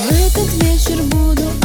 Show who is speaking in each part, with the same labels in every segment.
Speaker 1: В этот вечер буду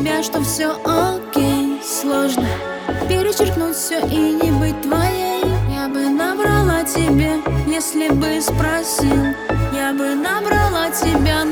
Speaker 1: тебя, что все окей Сложно перечеркнуть все и не быть твоей. Я бы набрала тебе, если бы спросил. Я бы набрала тебя,